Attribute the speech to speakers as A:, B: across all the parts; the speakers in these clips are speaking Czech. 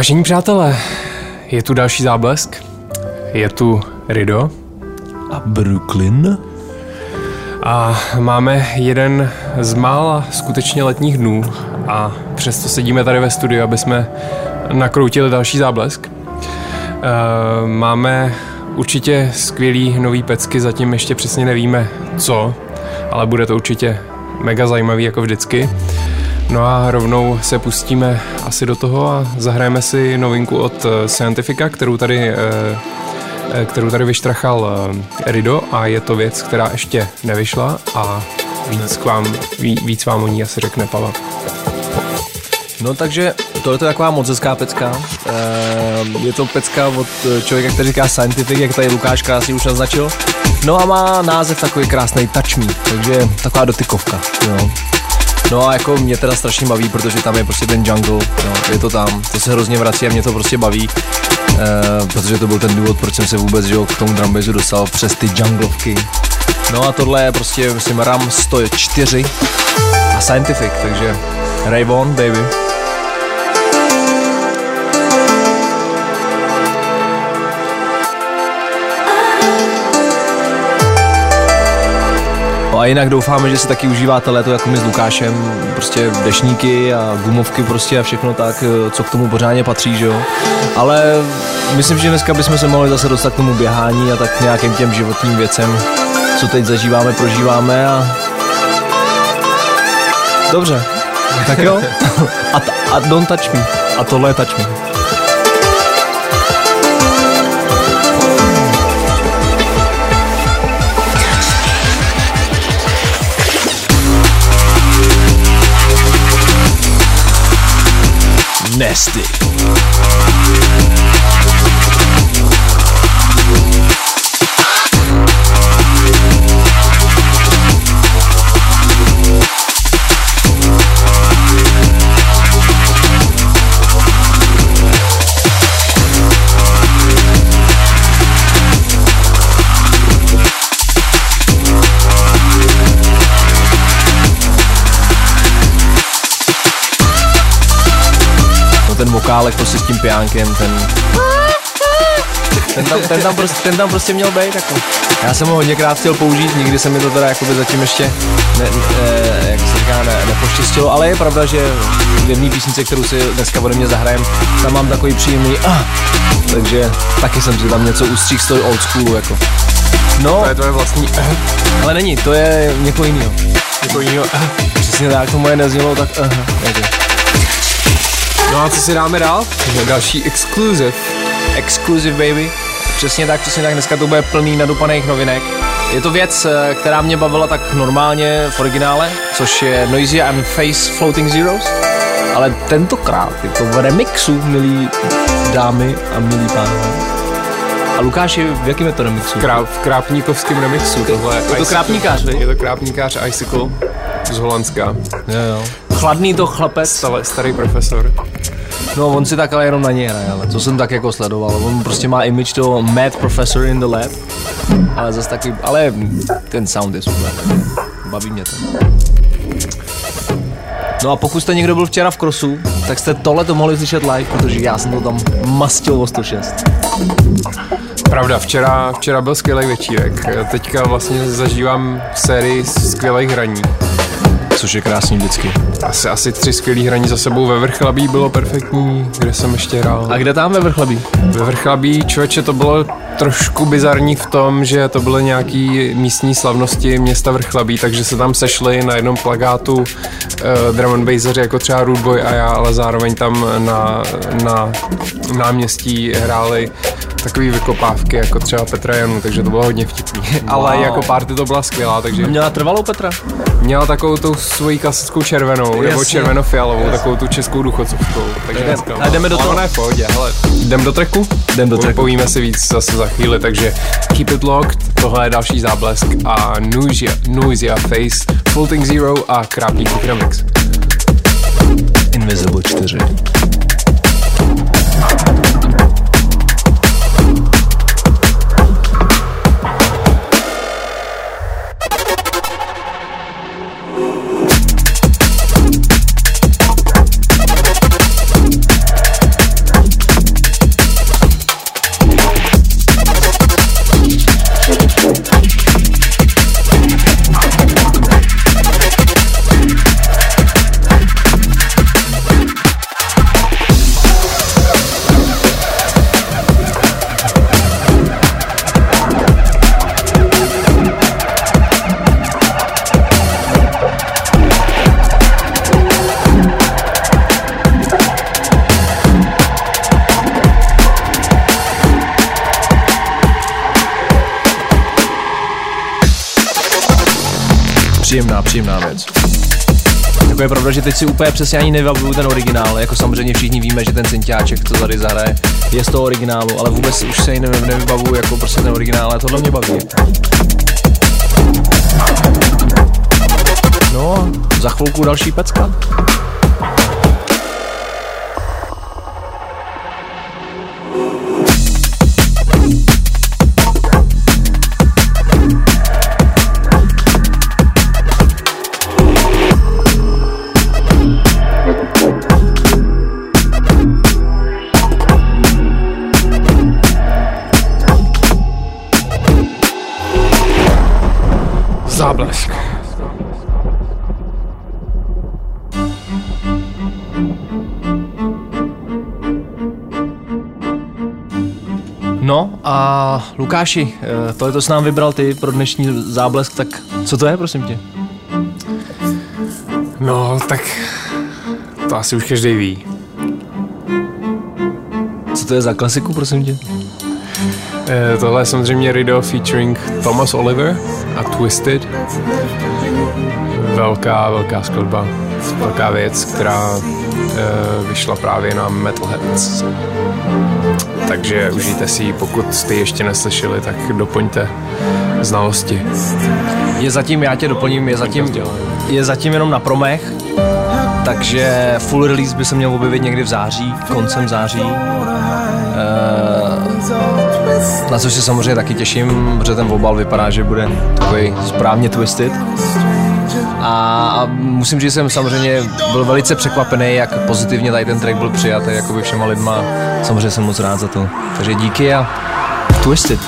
A: Vážení přátelé, je tu další záblesk. Je tu Rido.
B: A Brooklyn?
A: A máme jeden z mála skutečně letních dnů a přesto sedíme tady ve studiu, aby jsme nakroutili další záblesk. E, máme určitě skvělý nový pecky, zatím ještě přesně nevíme co, ale bude to určitě mega zajímavý jako vždycky. No a rovnou se pustíme asi do toho a zahrajeme si novinku od eh, Scientifica, kterou tady, eh, eh, kterou tady vyštrachal Rido a je to věc, která ještě nevyšla a víc, k vám, víc vám o ní asi řekne Pavel.
B: No takže tohle je taková moc hezká pecka. Je to pecka od člověka, který říká Scientific, jak tady Lukáš krásně už naznačil. No a má název takový krásný Touch Me, takže taková dotykovka. Jo. No a jako mě teda strašně baví, protože tam je prostě ten jungle, no, je to tam, to se hrozně vrací a mě to prostě baví, uh, protože to byl ten důvod, proč jsem se vůbec že, k tomu drumbasu dostal přes ty junglovky. No a tohle je prostě, myslím, RAM 104 a Scientific, takže Ray on, baby. A jinak doufáme, že si taky užíváte léto jako my s Lukášem, prostě dešníky a gumovky prostě a všechno tak, eh, co k tomu pořádně patří, že jo. Ale myslím, že dneska bychom se mohli zase dostat k tomu běhání a tak nějakým těm životním věcem, co teď zažíváme, prožíváme a... Dobře, tak jo. a, t- a don't touch me. A tohle je touch me. Nasty. Ten vokálek prostě s tím pijánkem, ten... Ten tam, ten, tam prostě, ten tam prostě měl být jako. Já jsem ho hodněkrát chtěl použít, nikdy se mi to teda jakoby zatím ještě ne, ne, jak se říká, ne, nepoštěstilo, ale je pravda, že v jedné písnice, kterou si dneska ode mě zahrajem, tam mám takový příjemný ah, takže taky jsem si tam něco ustřík z toho old schoolu jako.
A: No, to je tvoje vlastní uh.
B: ale není, to je někoho jiného. Někoho jiného, uh. Přesně tak, to moje neznělo, tak uh, okay.
A: No a co si dáme dál? Další exclusive.
B: Exclusive baby. Přesně tak, přesně tak, dneska to bude plný nadupaných novinek. Je to věc, eh, která mě bavila tak normálně v originále, což je Noisy and Face Floating Zeros. Ale tentokrát je to v remixu, milí dámy a milí pánové. A Lukáši, v jakém je to remixu?
A: Kráp, v krápníkovském remixu. Tohle
B: je to krápníkář,
A: Je to krápníkář Icicle z Holandska.
B: Jo, jo. Chladný to chlapec.
A: Starý, starý profesor.
B: No on si tak ale jenom na něj hraje, ale to jsem tak jako sledoval. On prostě má image toho mad professor in the lab, ale zase taky, ale ten sound je super, baví mě to. No a pokud jste někdo byl včera v Krosu, tak jste tohle to mohli slyšet live, protože já jsem to tam mastil o 106.
A: Pravda, včera, včera byl skvělý večírek. Teďka vlastně zažívám sérii skvělých hraní
B: což je krásný vždycky.
A: Asi, asi tři skvělý hraní za sebou ve Vrchlabí bylo perfektní, kde jsem ještě hrál.
B: A kde tam ve Vrchlabí?
A: Ve Vrchlabí, člověče, to bylo trošku bizarní v tom, že to byly nějaký místní slavnosti města Vrchlabí, takže se tam sešli na jednom plagátu uh, drum and basseři jako třeba Rude Boy a já, ale zároveň tam na, na náměstí hráli takový vykopávky jako třeba Petra Janu, takže to bylo hodně vtipný. Wow. Ale jako party to byla skvělá, takže...
B: Měla trvalou Petra?
A: Měla takovou tu svoji klasickou červenou, Jasně. nebo červeno-fialovou, Jasně. takovou tu českou duchocovskou. Takže
B: dneska, a jdeme do toho.
A: Ne, pohodě, hele.
B: Jdem do treku?
A: Jdem do treku. Povíme si víc zase za chvíli, takže keep it locked, tohle je další záblesk a Noisia, Noisia Face, Floating Zero a Krápník Remix.
B: Invisible 4. Příjemná, věc. Jako je pravda, že teď si úplně přesně ani nevybavuju ten originál, jako samozřejmě všichni víme, že ten cinťáček, co tady zahraje, je z toho originálu, ale vůbec už se ji nevy- nevybavuju jako prostě ten originál, ale tohle mě baví. No, za chvilku další pecka. Lukáši, eh, tohle to s nám vybral ty pro dnešní záblesk, tak co to je, prosím tě?
A: No, tak to asi už každý ví.
B: Co to je za klasiku, prosím tě?
A: Eh, tohle je samozřejmě Radio featuring Thomas Oliver a Twisted. Velká, velká skladba. Velká věc, která eh, vyšla právě na Metalheads. Takže užijte si ji, pokud jste ji ještě neslyšeli, tak doplňte znalosti.
B: Je zatím, já tě doplním, je zatím, je zatím jenom na promech, takže full release by se měl objevit někdy v září, koncem září. Eh, na což se samozřejmě taky těším, protože ten obal vypadá, že bude takový správně twisted. A, a musím říct, že jsem samozřejmě byl velice překvapený, jak pozitivně tady ten track byl přijatý jakoby všema lidma. Samozřejmě jsem moc rád za to. Takže díky a twisted.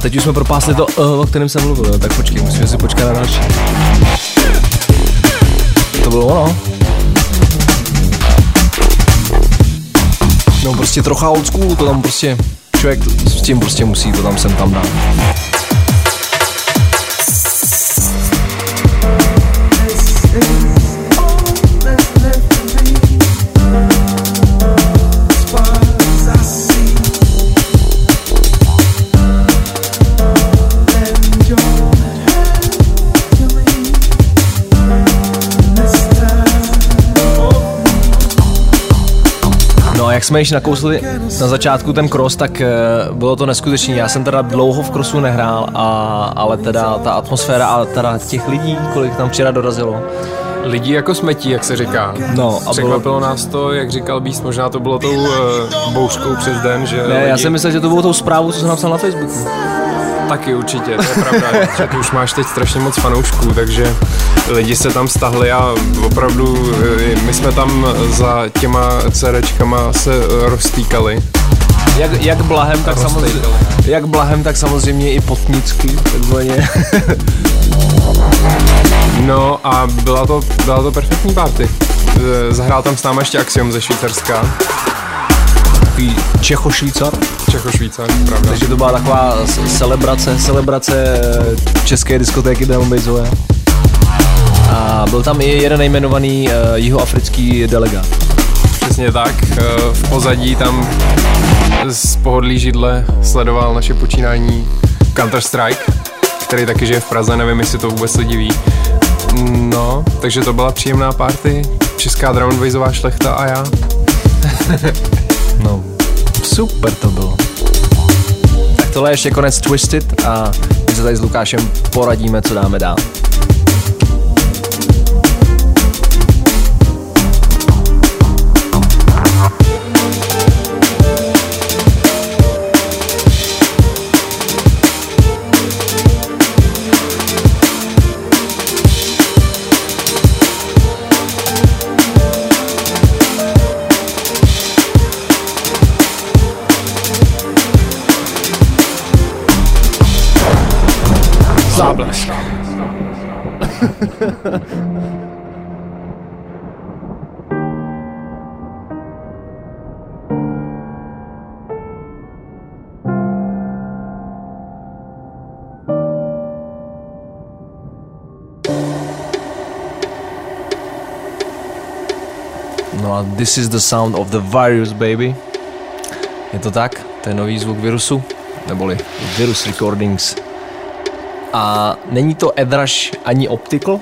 B: Teď už jsme propásli to, uh, o kterém jsem mluvil, tak počkej, musíme si počkat na další. To bylo ono. No prostě trocha old school, to tam prostě, člověk s tím prostě musí, to tam sem tam dát. Jak jsme již nakousli na začátku ten cross, tak eh, bylo to neskutečné. Já jsem teda dlouho v crossu nehrál, a, ale teda ta atmosféra a teda těch lidí, kolik tam včera dorazilo.
A: Lidí jako smetí, jak se říká.
B: No, a bylo,
A: Překvapilo nás to, jak říkal Beast, možná to bylo tou uh, bouřkou přes den, že
B: ne, já
A: lidi-
B: jsem myslel, že to bylo tou zprávu, co jsem napsal na Facebooku.
A: Taky určitě, to je pravda, že ty už máš teď strašně moc fanoušků, takže lidi se tam stahli a opravdu eh, my jsme tam za těma CDčkama se eh, roztýkali.
B: Jak, jak blahem, tak samozřejmě, jak blahem, tak samozřejmě i potnicky, takzvaně.
A: No a byla to, byla to perfektní party. Eh, Zahrál tam s námi ještě Axiom ze Švýcarska.
B: Takový Čecho-Švýcar.
A: Čecho-Švýcar, pravda.
B: Takže to byla taková celebrace, celebrace české diskotéky drum'n'bassové. A byl tam i jeden nejmenovaný uh, jihoafrický delegát.
A: Přesně tak. Eh, V pozadí tam z pohodlí židle sledoval naše počínání Counter-Strike, který taky žije v Praze, nevím, jestli to vůbec lidi ví. No, takže to byla příjemná party, česká drum and bassová šlechta a já.
B: No, super to bylo. Tak tohle je ještě konec Twisted a my se tady s Lukášem poradíme, co dáme dál. No a this is the sound of the virus, baby. Je to tak? To je nový zvuk virusu, neboli Virus Recordings. A není to Edrash ani optical,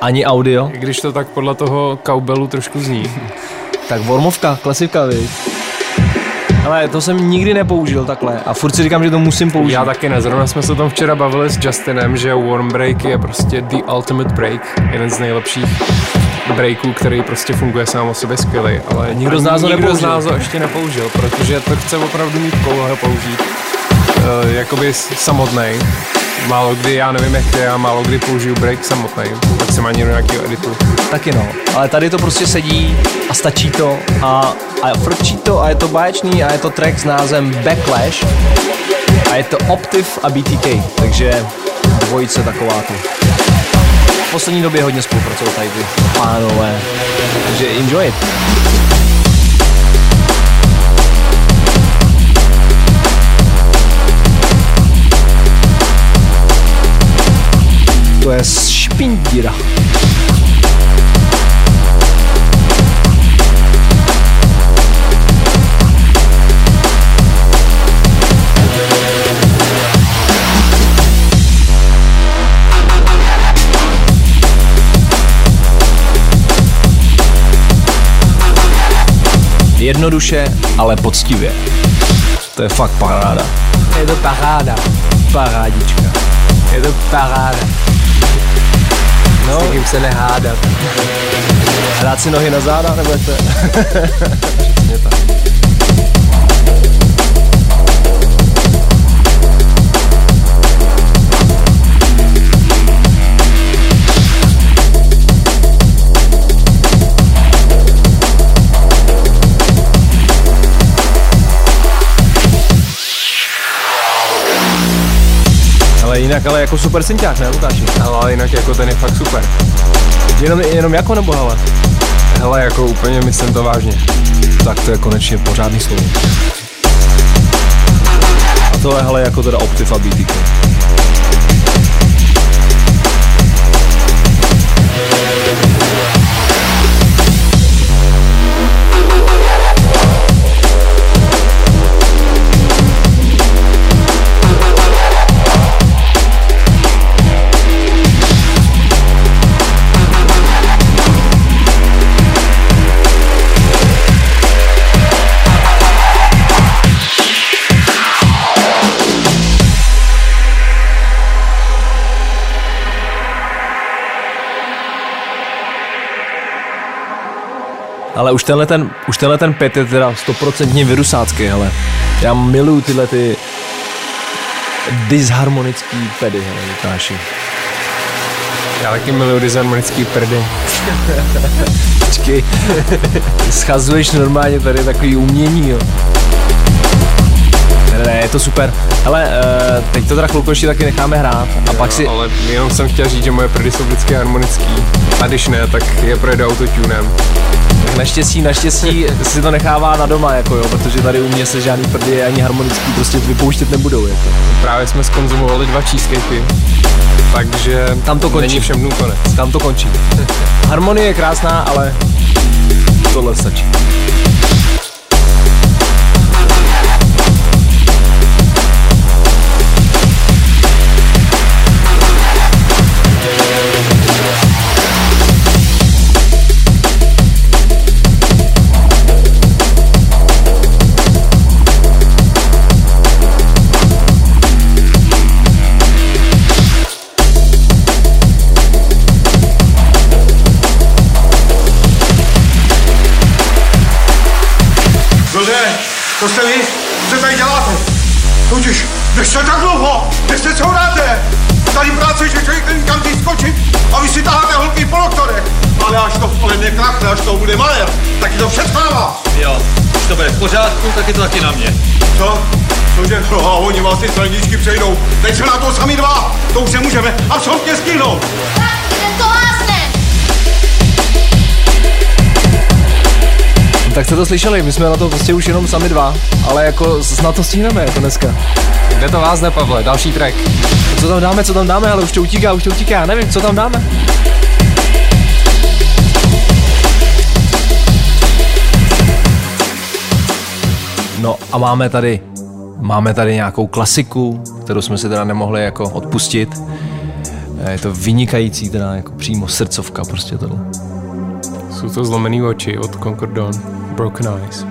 B: ani audio,
A: I když to tak podle toho kaubelu trošku zní.
B: tak Wormovka, klasika, viď? Ale to jsem nikdy nepoužil takhle. A furt si říkám, že to musím použít.
A: Já taky ne, zrovna jsme se o tom včera bavili s Justinem, že Warm Break je prostě the ultimate break, jeden z nejlepších breaků, který prostě funguje sám o sobě skvělej, ale
B: Nikdo z nás ho
A: nikdo z nás ho ještě nepoužil, protože to chce opravdu mít koho použít, jakoby samotnej. Málo kdy, já nevím jak ty, já málo kdy použiju break samotný, maximálně do nějakého editu.
B: Taky no, ale tady to prostě sedí a stačí to a, a frčí to a je to báječný a je to track s názvem Backlash a je to Optiv a BTK, takže dvojice taková tu. V poslední době hodně spolupracují tady ty pánové, takže enjoy it. To je špindíra. Jednoduše, ale poctivě. To je fakt paráda.
C: Je to paráda.
B: Parádička.
C: Je to paráda.
B: No,
C: S se nehádat.
B: dát si nohy na záda, nebo jak to Ale jinak, ale jako super synťák, ne Lukáši?
A: Ale jinak jako ten je fakt super.
B: Jenom, jenom jako nebo hele?
A: Hele, jako úplně myslím to vážně.
B: Tak to je konečně pořádný slovo. A tohle hele jako teda Optiv a BTK. Ale už tenhle ten, už tenhle ten pet je teda stoprocentně virusácký, hele. Já miluju tyhle ty disharmonický pedy, hele, Lukáši.
A: Já taky miluju disharmonický prdy.
B: Počkej, schazuješ normálně tady takový umění, jo. Ne, ne, je to super. Hele, uh, teď to teda chvilku ještě taky necháme hrát a pak si...
A: Ale jenom jsem chtěl říct, že moje prdy jsou vždycky harmonický. A když ne, tak je projede autotunem.
B: Naštěstí, naštěstí si to nechává na doma, jako jo, protože tady u mě se žádný prdy ani harmonický prostě vypouštět nebudou, jako.
A: Právě jsme skonzumovali dva cheesecakey. Takže
B: Tam to končí.
A: není všem dnů konec.
B: Tam to končí. Harmonie je krásná, ale tohle stačí.
D: Totiž, běžte tak dlouho, běžte co dáte. Tady práce, že člověk není kam skočit a vy si taháte holky po doktorech. Ale až to v poledne krachne, až to bude malér, tak to přestává.
E: Jo, když to bude v pořádku, tak je to taky na mě.
D: Co? Cože? No a oni vás ty silničky přejdou. Teď jsme na to sami dva. To už nemůžeme absolutně stihnout.
F: Tak,
B: Tak jste to slyšeli, my jsme na to prostě už jenom sami dva, ale jako snad to stihneme jako dneska.
A: Kde to vás ne, Pavle? Další track.
B: Co tam dáme, co tam dáme, ale už to utíká, už to utíká, já nevím, co tam dáme. No a máme tady, máme tady nějakou klasiku, kterou jsme si teda nemohli jako odpustit. Je to vynikající, teda jako přímo srdcovka prostě tohle.
A: Jsou to zlomený oči od Concord Dawn. Broken Eyes.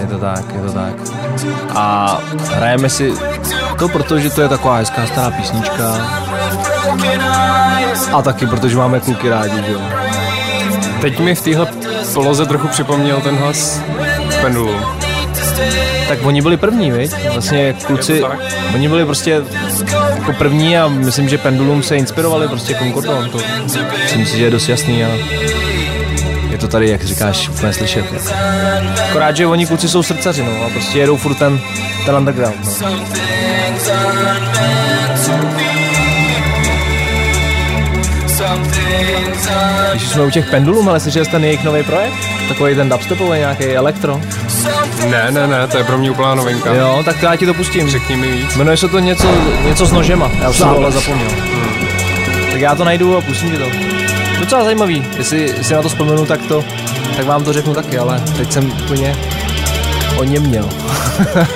B: Je to tak, je to tak. A hrajeme si to, protože to je taková hezká stará písnička. A taky, protože máme kluky rádi, že jo.
A: Teď mi v téhle poloze trochu připomněl ten hlas Pendulum.
B: Tak oni byli první, viď? Vlastně kluci, oni byli prostě jako první a myslím, že Pendulum se inspirovali prostě Concordon, to myslím si, že je dost jasný a je to tady, jak říkáš, úplně slyšet. Akorát, že oni kluci jsou srdcaři, no, a prostě jedou furt ten, ten underground, no. Když jsme u těch pendulum, ale jste ten jejich nový projekt? Takový ten dubstepový nějaký elektro?
A: Ne, ne, ne, to je pro mě úplná novinka.
B: Jo, tak to já ti to pustím.
A: Řekni mi víc.
B: Jmenuje se to něco, něco s nožema, já už jsem to zapomněl. Tak já to najdu a pustím ti to. Docela zajímavý, jestli si na to vzpomenu, tak to, tak vám to řeknu taky, ale teď jsem úplně o něm měl.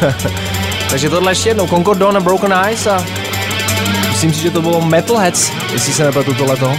B: Takže tohle ještě jednou, Concord Dawn a Broken Eyes a myslím si, že to bylo Metalheads, jestli se nepletu tohleto.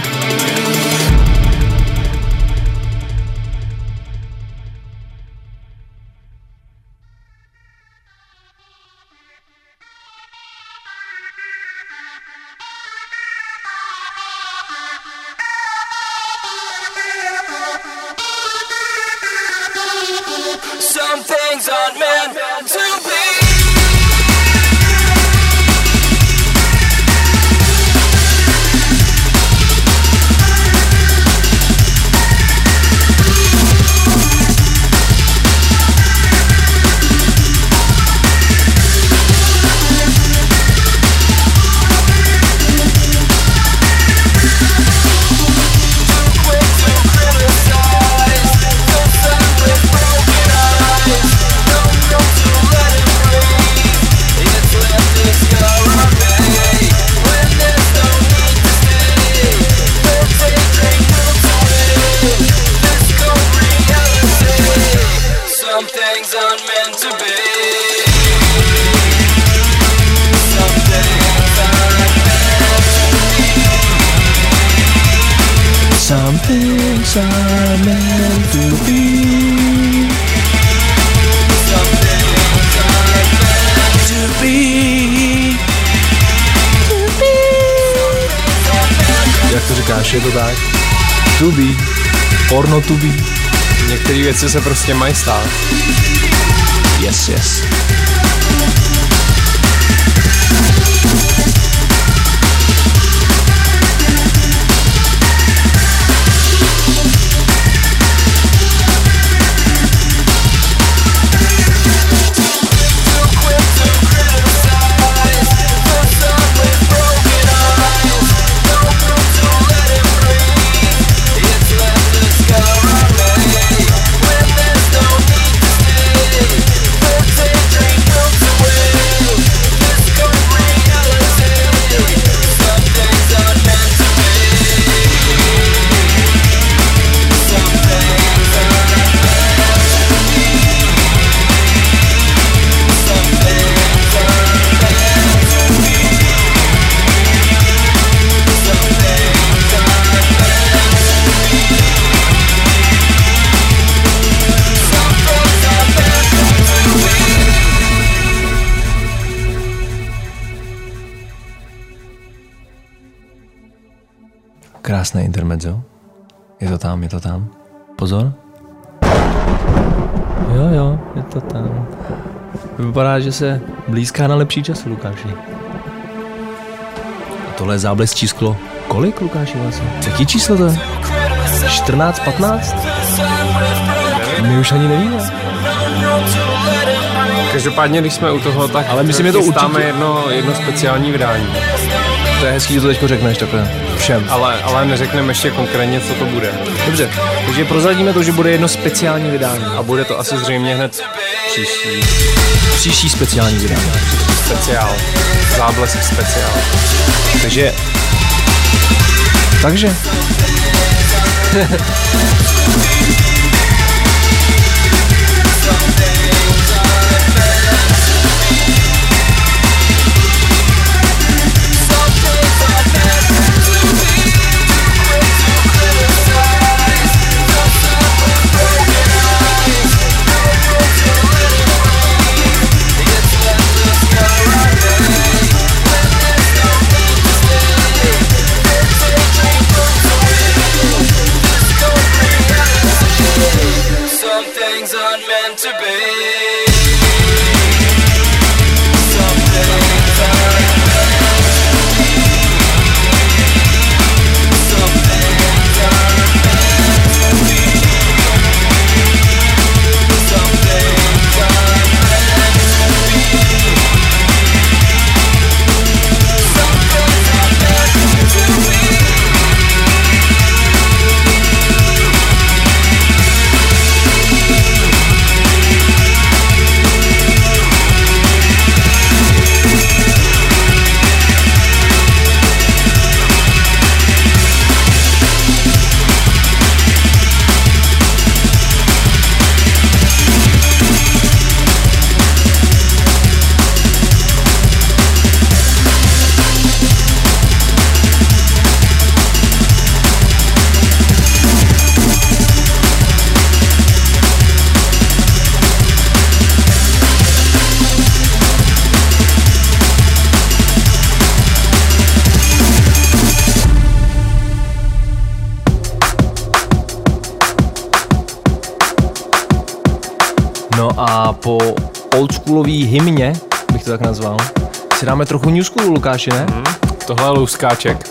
G: Things meant To be.
B: Jak to říkáš, je to tak? To be. Porno to be.
A: Některé věci se prostě mají stát.
B: Yes, yes. Krásné intermezzo. Je to tam, je to tam. Pozor. Jo, jo, je to tam. Vypadá, že se blízká na lepší čas, Lukáši. A tohle je záblesk číslo. Kolik, Lukáši, vlastně? Jaký číslo to je? 14, 15? My už ani nevíme.
A: Každopádně, když jsme u toho, tak
B: Ale myslím, je to určitě-
A: jedno, jedno speciální vydání.
B: To je hezký, že to teď řekneš takhle všem.
A: Ale, ale neřekneme ještě konkrétně, co to bude.
B: Dobře, takže prozradíme to, že bude jedno speciální vydání.
A: A bude to asi zřejmě hned příští
B: Příští speciální vydání.
A: speciál. Záblesk speciál.
B: Takže... Takže... si dáme trochu new school, Lukáši, ne?
A: Tohle je Louskáček.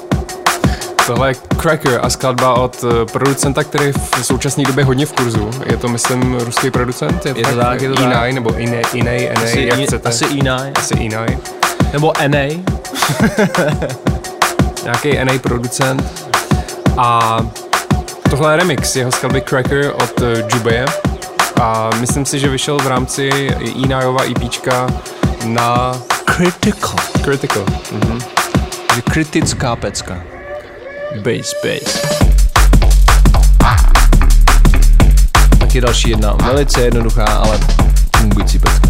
A: Tohle je Cracker a skladba od eh, producenta, který je v současné době hodně v kurzu. Je to, myslím, ruský producent?
B: Je to tak, je to
A: Inai,
B: tak.
A: nebo Inai, Inai, Inai,
B: Asi,
A: jak chcete.
B: asi Inai,
A: asi Inai.
B: nebo NA.
A: Nějaký NA producent. A tohle je remix jeho skladby Cracker od uh, Jubeje. A myslím si, že vyšel v rámci Inaiova EPčka na
B: Critical.
A: Critical. Mhm.
B: Takže kritická pecka. Bass, bass. Taky další jedna velice jednoduchá, ale fungující pecka.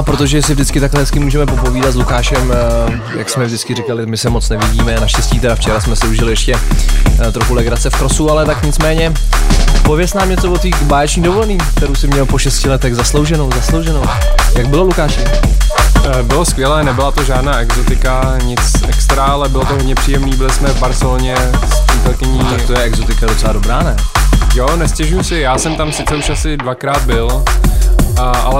B: A protože si vždycky takhle hezky můžeme popovídat s Lukášem, eh, jak jsme vždycky říkali, my se moc nevidíme, naštěstí teda včera jsme si užili ještě eh, trochu legrace v krosu, ale tak nicméně pověs nám něco o té báječní dovolený, kterou si měl po šesti letech zaslouženou, zaslouženou. Jak bylo Lukáši?
A: Eh, Bylo skvělé, nebyla to žádná exotika, nic extra, ale bylo to hodně příjemný. Byli jsme v Barceloně s přítelkyní.
B: Tak to je exotika docela dobrá, ne?
A: Jo, nestěžuju si, já jsem tam sice už asi dvakrát byl,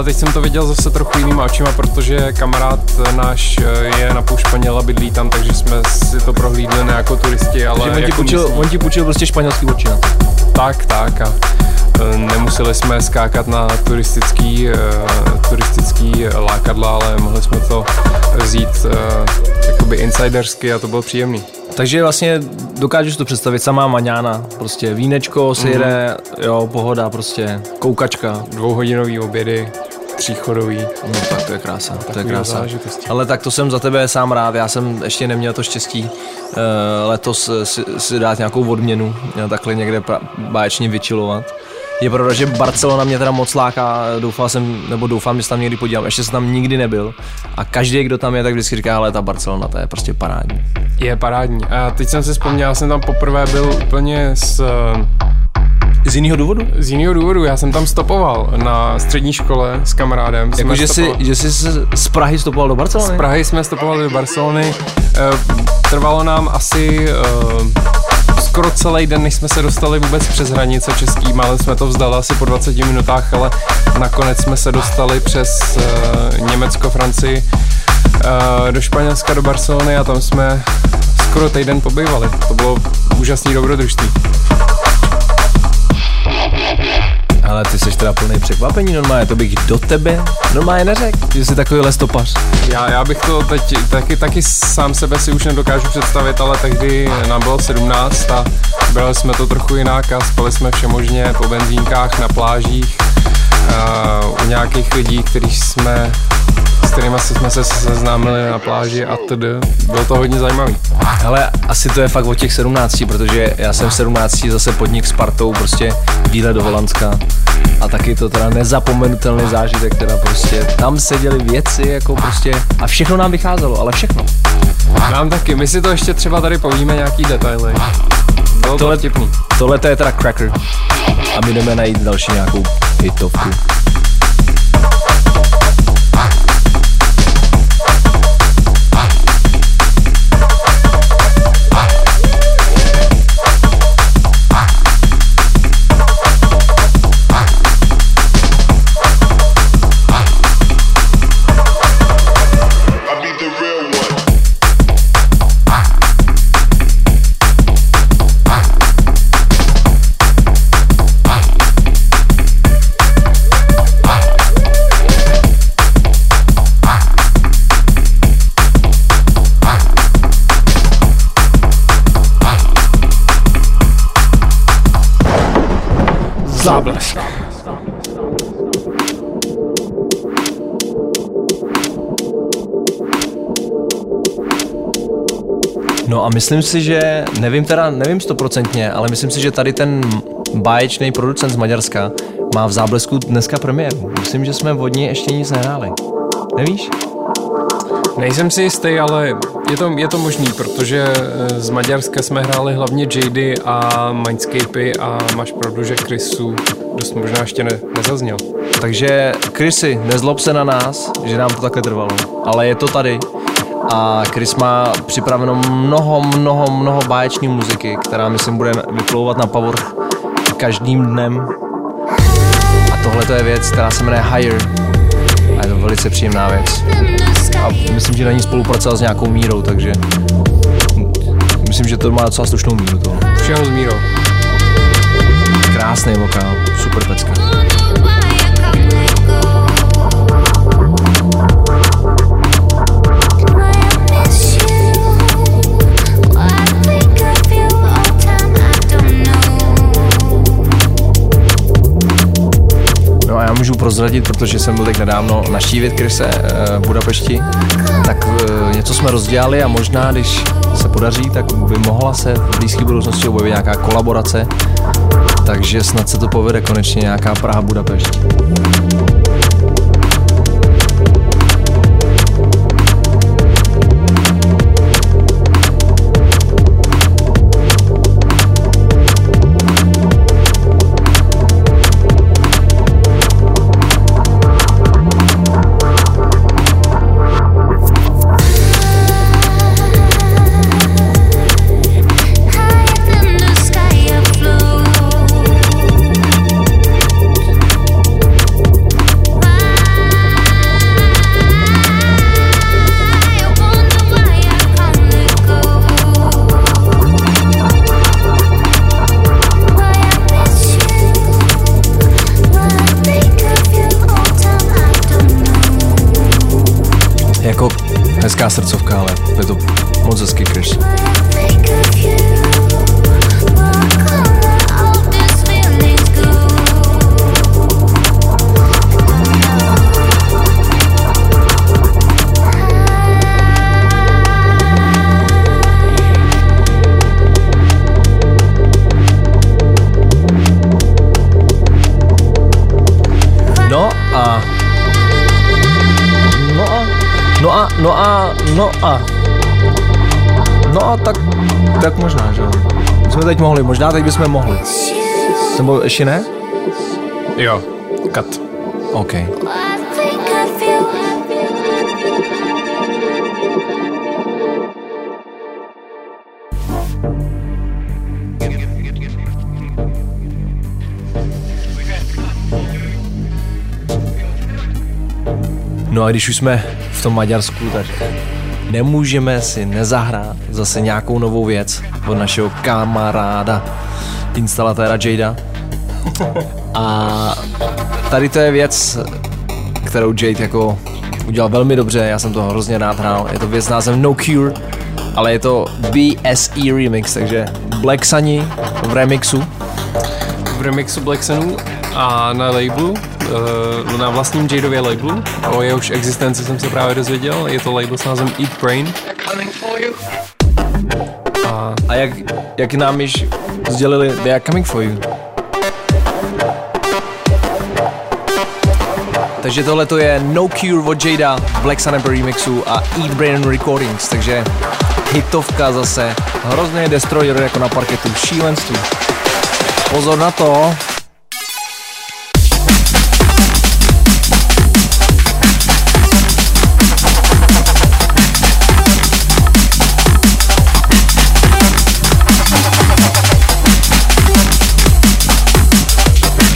A: ale teď jsem to viděl zase trochu jinýma očima, protože kamarád náš eh, je na půl Španěl a bydlí tam, takže jsme si to prohlídli ne jako turisti, ale
B: Takže on ti,
A: jako
B: půjčil,
A: místní.
B: on ti půjčil prostě španělský oči na to.
A: Tak, tak a e, nemuseli jsme skákat na turistický, e, turistický lákadla, ale mohli jsme to vzít jakoby insidersky a to bylo příjemný.
B: Takže vlastně dokážeš to představit, samá maňána, prostě vínečko, sejre, jo, pohoda, prostě koukačka.
A: Dvouhodinový obědy, tříchodový.
B: No tak to je krása, to je krása. Ale tak to jsem za tebe sám rád, já jsem ještě neměl to štěstí uh, letos eh, si, si dát nějakou odměnu, eh, takhle někde pra, báječně vyčilovat. Je pravda, že Barcelona mě teda moc láká, doufal jsem, nebo doufám, že se tam někdy podívám, ještě jsem tam nikdy nebyl. A každý, kdo tam je, tak vždycky říká, ale ta Barcelona, to je prostě parádní.
A: Je parádní. A teď jsem si vzpomněl, já jsem tam poprvé byl úplně z,
B: Z jiného důvodu?
A: z jiného důvodu. Já jsem tam stopoval na střední škole s kamarádem.
B: Jako, že jsi, že jsi z Prahy stopoval do Barcelony?
A: Z Prahy jsme stopovali do Barcelony. Eh, Trvalo nám asi eh, skoro celý den, než jsme se dostali vůbec přes hranice český. Málem jsme to vzdali asi po 20 minutách, ale nakonec jsme se dostali přes eh, Německo, Francii do Španělska, do Barcelony a tam jsme skoro týden pobývali. To bylo úžasný dobrodružství.
B: Ale ty jsi teda plný překvapení normálně, to bych do tebe normálně neřekl, že jsi takový stopař.
A: Já, já bych to teď taky, taky sám sebe si už nedokážu představit, ale tehdy nám bylo 17 a brali jsme to trochu jinak a spali jsme všemožně po benzínkách, na plážích, a u nějakých lidí, kterých jsme, s kterými jsme se seznámili na pláži a td. Bylo to hodně zajímavý.
B: Hele, asi to je fakt od těch 17, protože já jsem v 17 zase podnik s partou, prostě výlet do Holandska. A taky to teda nezapomenutelný zážitek, teda prostě tam seděly věci jako prostě a všechno nám vycházelo, ale všechno.
A: Nám taky, my si to ještě třeba tady povíme nějaký detaily. Bylo to
B: Tohle-
A: vtipný.
B: Tohle to je teda cracker. A my jdeme najít další nějakou hitovku.
A: Záblesk.
B: No a myslím si, že, nevím teda, nevím stoprocentně, ale myslím si, že tady ten báječný producent z Maďarska má v záblesku dneska premiéru. Myslím, že jsme od něj ještě nic nehráli. Nevíš?
A: Nejsem si jistý, ale je to, je to možný, protože eh, z Maďarska jsme hráli hlavně JD a Mindscapey a máš pravdu, že Chrisu dost možná ještě ne, nezazněl.
B: Takže Chrisy, nezlob se na nás, že nám to takhle trvalo, ale je to tady. A Chris má připraveno mnoho, mnoho, mnoho báječné muziky, která myslím bude vyplouvat na povrch každým dnem. A tohle to je věc, která se jmenuje Higher. A je to velice příjemná věc. A myslím, že na ní spolupracoval s nějakou mírou, takže myslím, že to má docela slušnou míru toho.
A: Všeho s mírou.
B: Krásný vokál, super pecka. No a já můžu prozradit, protože jsem byl teď nedávno naštívit Krise eh, v Budapešti, tak eh, něco jsme rozdělali a možná, když se podaří, tak by mohla se v blízké budoucnosti objevit nějaká kolaborace, takže snad se to povede konečně nějaká Praha Budapešť. Hezká srdcovka, ale je to moc hezký Chris. A... No a tak, tak možná, že jo. Jsme teď mohli, možná teď bychom mohli. Nebo ještě ne?
A: Jo, kat.
B: OK. No a když už jsme v tom Maďarsku, tak nemůžeme si nezahrát zase nějakou novou věc od našeho kamaráda, instalatéra Jada. A tady to je věc, kterou Jade jako udělal velmi dobře, já jsem to hrozně rád hrál. Je to věc s názvem No Cure, ale je to BSE remix, takže Black Sunny v remixu.
A: V remixu Black Sunu a na labelu, eh, na vlastním Jadově labelu, o jehož existenci jsem se právě dozvěděl, je to label s názvem Eat Brain. A
B: A jak, jak nám již sdělili, they are coming for you. Takže tohle to je No Cure od Jada, Black Sun remixu a Eat Brain Recordings, takže hitovka zase, hrozný destroyer jako na parketu, šílenství. Pozor na to,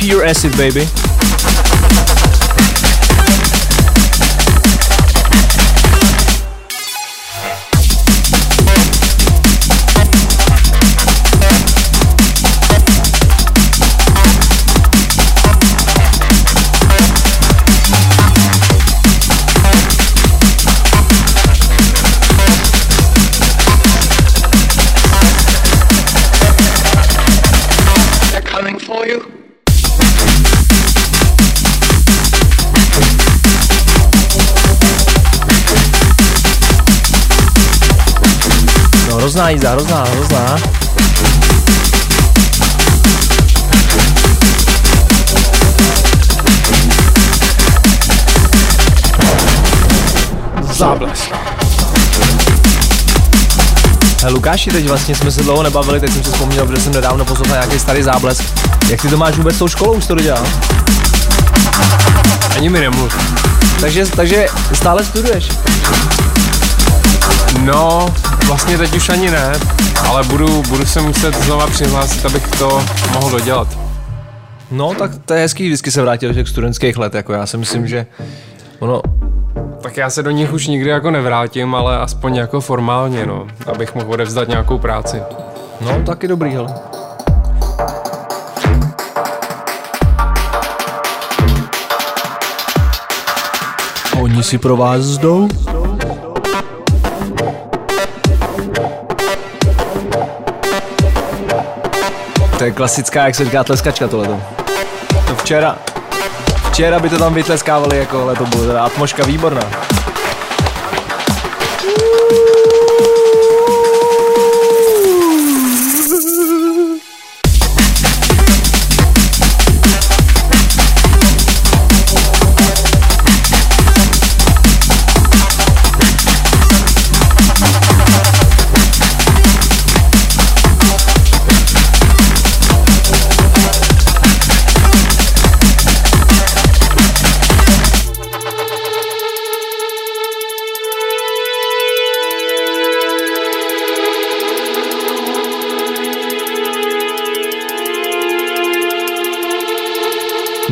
B: Pure acid, baby. Hrozná jízda, hrozná, hrozná.
A: záblesk.
B: Hele, Lukáši, teď vlastně jsme se dlouho nebavili, teď jsem si vzpomněl, protože jsem nedávno poslouchal nějaký starý záblesk. Jak ty to máš vůbec s tou školou, už to dodělal?
A: Ani mi nemluv.
B: Takže, takže stále studuješ.
A: No, vlastně teď už ani ne, ale budu, budu se muset znova přihlásit, abych to mohl dodělat.
B: No, tak to je hezký vždycky se vrátit do těch studentských let, jako já si myslím, že ono,
A: Tak já se do nich už nikdy jako nevrátím, ale aspoň jako formálně, no, abych mohl odevzdat nějakou práci.
B: no, taky dobrý, hele. Oni si pro vás zdou? To je klasická, jak se říká, tleskačka tohleto. To včera, včera by to tam vytleskávali, jako, ale to bylo atmoška výborná.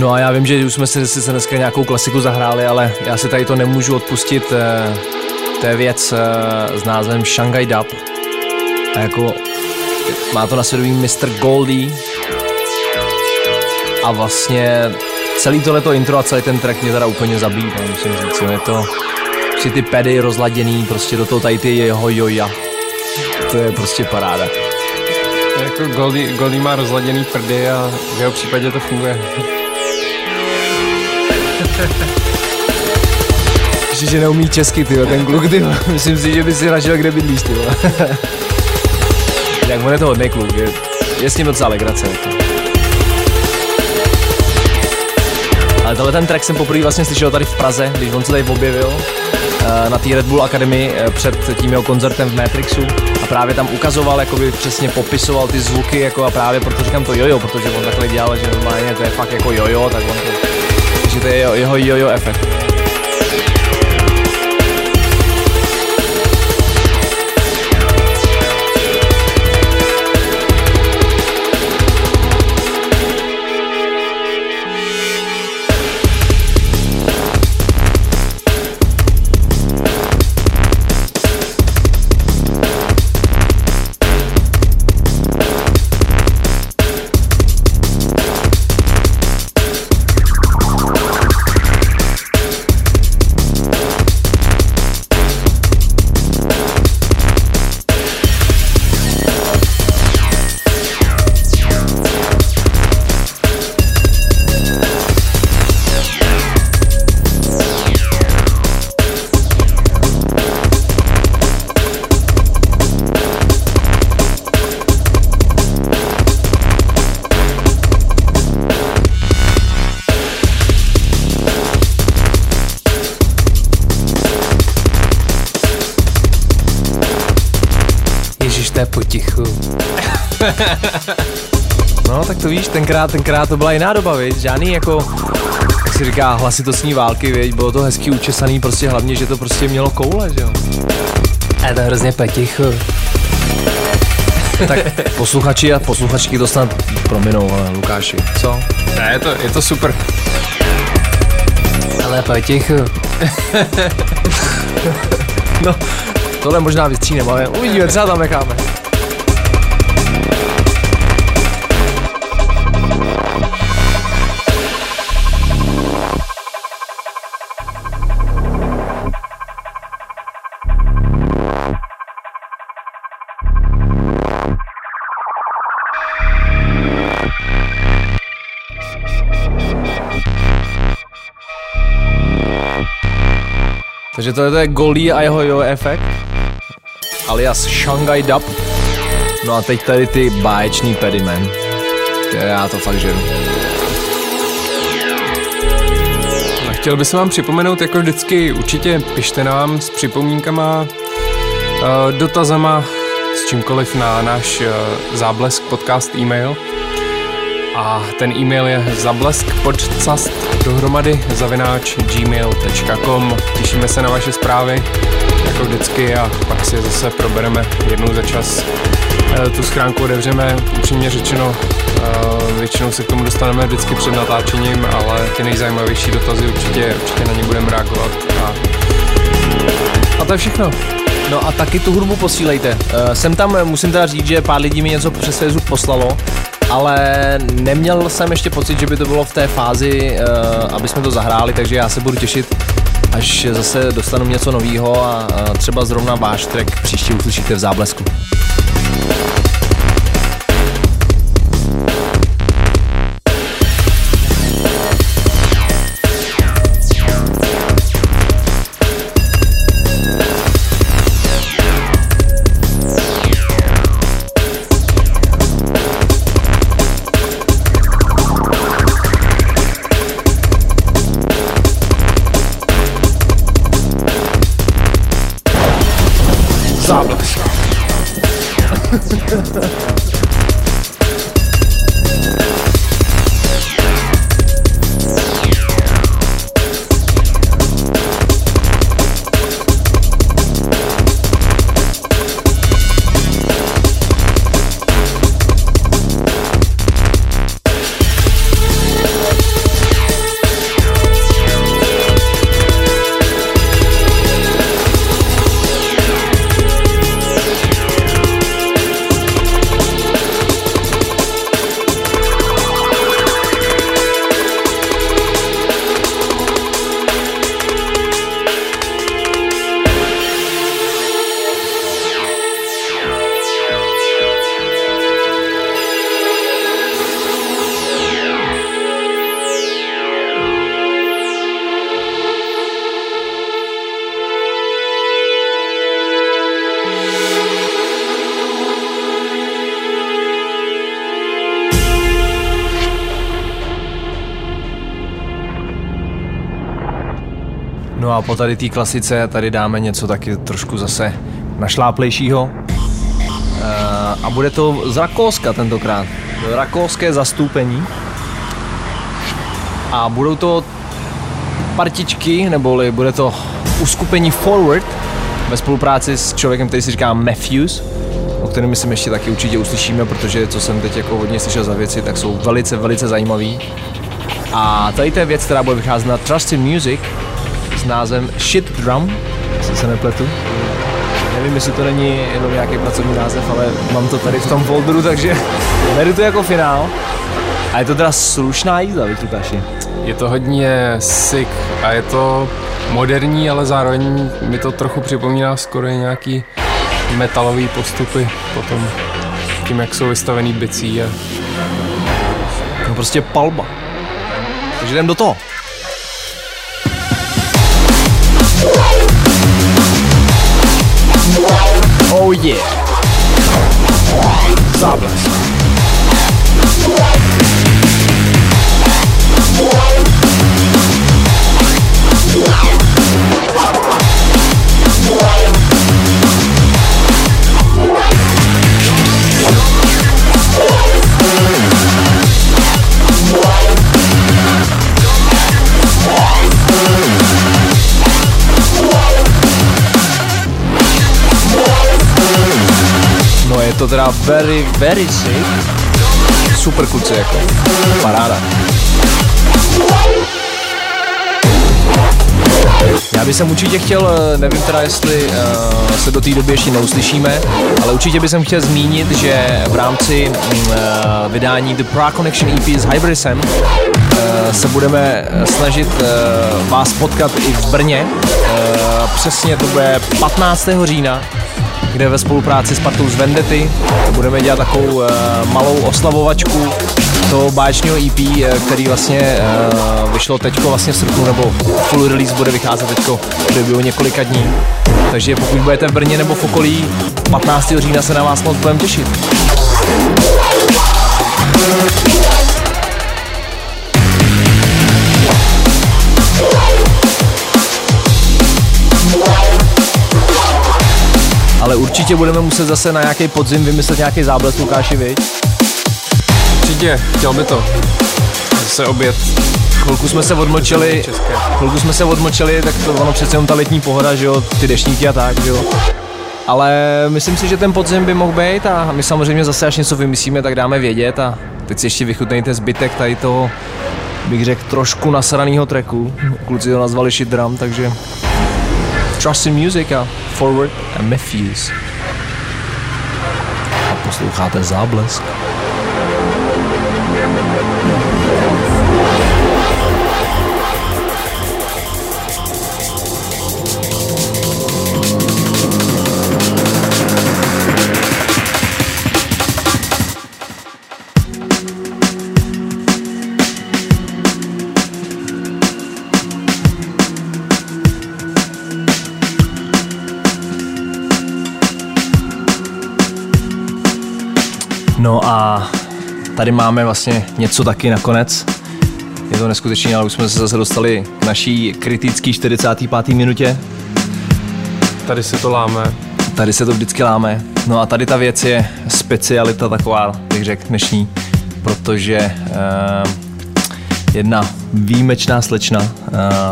B: No a já vím, že už jsme si sice dneska nějakou klasiku zahráli, ale já si tady to nemůžu odpustit. eh, To je věc eh, s názvem Shanghai Dub. A jako má to na svědomí Mr. Goldie. A vlastně celý tohleto intro a celý ten track mě teda úplně zabíjí, no, musím říct. Je to si ty pedy rozladěný, prostě do toho tady ty jeho joja. To je prostě paráda.
A: Jako Goldie, Goldie má rozladěný prdy a v jeho případě to funguje.
B: Ještě, že neumí česky, ty ten kluk, ty Myslím si, že by si našel, kde bydlíš, ty Jak on je to hodný kluk, je, je s ním docela legrace. Jako. Ale tenhle ten track jsem poprvé vlastně slyšel tady v Praze, když on se tady objevil. eh, na té Red Bull Academy eh, před tím jeho koncertem v Matrixu a právě tam ukazoval, jakoby přesně popisoval ty zvuky jako a právě proto říkám to jojo, protože on takhle dělal, že normálně to je fakt jako jojo, tak on to, takže to je jeho- jeho
C: potichu.
B: No, tak to víš, tenkrát, tenkrát to byla jiná doba, viď? Žádný jako, jak se říká, hlasitostní války, viď? Bylo to hezky učesaný, prostě hlavně, že to prostě mělo koule, že jo?
C: A je to hrozně potichu.
B: Tak posluchači a posluchačky to snad prominou, ale Lukáši, co?
A: Ne, je to, je to super.
C: Ale potichu.
B: No, tohle možná vystříneme, ale uvidíme, třeba tam necháme. Takže tohle to je Golí a jeho jo efekt, alias Shanghai Dub. No a teď tady ty báječný pedimen. Já to fakt žeru.
A: A chtěl bych vám připomenout, jako vždycky, určitě pište nám s připomínkama, eh, dotazama, s čímkoliv na náš eh, záblesk podcast e-mail. A ten e-mail je zableskpodcast dohromady zavináč gmail.com. Těšíme se na vaše zprávy, jako vždycky, a pak si je zase probereme jednou za čas. Eh, Tu schránku otevřeme, upřímně řečeno, eh, většinou se k tomu dostaneme vždycky před natáčením, ale ty nejzajímavější dotazy určitě, určitě na ně budeme reagovat. A, a to je všechno.
B: No a taky tu hudbu posílejte. Jsem tam, eh, musím teda říct, že pár lidí mi něco přes Facebook poslalo, ale neměl jsem ještě pocit, že by to bylo v té fázi, uh, aby jsme to zahráli, takže já se budu těšit, až zase dostanu něco nového a uh, třeba zrovna váš track příště uslyšíte v záblesku. Tady té klasice tady dáme něco taky trošku zase našláplejšího. Uh, a bude to z Rakouska tentokrát. Rakouské zastoupení. A budou to partičky, neboli bude to uskupení Forward ve spolupráci s člověkem, který si říká Matthews, o kterém myslím ještě taky určitě uslyšíme, protože co jsem teď jako hodně slyšel za věci, tak jsou velice, velice zajímavý. A tady to je věc, která bude vycházet na Trusted Music s názvem Shit Drum, jestli se nepletu. Nevím, jestli to není jenom nějaký pracovní název, ale mám to tady v tom folderu, takže beru to jako finál. A je to teda slušná jízda, víš, Lukáši.
A: Je to hodně sick a je to moderní, ale zároveň mi to trochu připomíná skoro nějaký metalový postupy potom tím, jak jsou vystavený bicí a
B: No prostě palba. Takže jdem do toho. Oh yeah. Záblesk. To teda very, very sick. Super kluci jako. Paráda. Já bych určitě chtěl, eh, nevím teda jestli uh, se do té doby ještě neuslyšíme, ale určitě bych chtěl zmínit, že v rámci uh, vydání The Prague Connection EP s Hybrisem uh, se budeme snažit uh, vás potkat i v Brně. Uh, přesně to bude 15. října kde ve spolupráci s partou z Vendety budeme dělat takovou uh, malou oslavovačku toho báječního EP, eh, který vlastně uh, vyšlo teďko vlastně v srpnu, nebo full release bude vycházet teďko v průběhu několika dní. Takže pokud budete v Brně nebo v okolí, 15. října se na vás moc budeme těšit. Ale určitě budeme muset zase na nějaký podzim vymyslet nějaký záblesk Lukáši, viď?
A: určitě chtěl by to se obět
B: Chvilku jsme se odmlčeli, chvilku jsme se odmlčeli, tak to ono přece jenom ta letní pohoda, že jo, ty deštníky a tak, že jo. Ale myslím si, že ten podzim by mohl být a my samozřejmě zase, až něco vymyslíme, tak dáme vědět a teď si ještě vychutnejte zbytek tady toho, bych řekl, trošku nasraného tracku. Kluci to nazvali shit drum, takže Trust in Music a Forward a Matthews. A posloucháte záblesk. Tady máme vlastně něco taky nakonec. Je to neskutečné, ale už jsme se zase dostali k naší kritické 45. minutě.
A: tady se to láme.
B: Tady se to vždycky láme. No a tady ta věc je specialita taková, bych řekl, dnešní, protože uh, jedna výjimečná slečna, uh,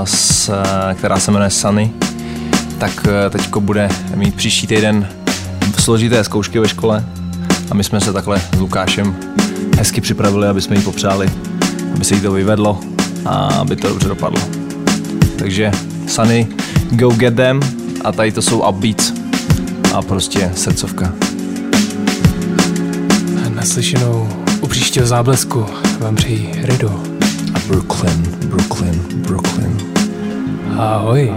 B: s, která se jmenuje Sunny, tak uh, teďko bude mít příští týden složité zkoušky ve škole a my jsme se takhle s Lukášem hezky připravili, aby jsme jí popřáli, aby se jí to vyvedlo a aby to dobře dopadlo. Takže Sunny, go get them a tady to jsou upbeats a prostě srdcovka.
A: Naslyšenou u příštího záblesku vám přeji Rido.
B: A Brooklyn, Brooklyn, Brooklyn.
A: Ahoj.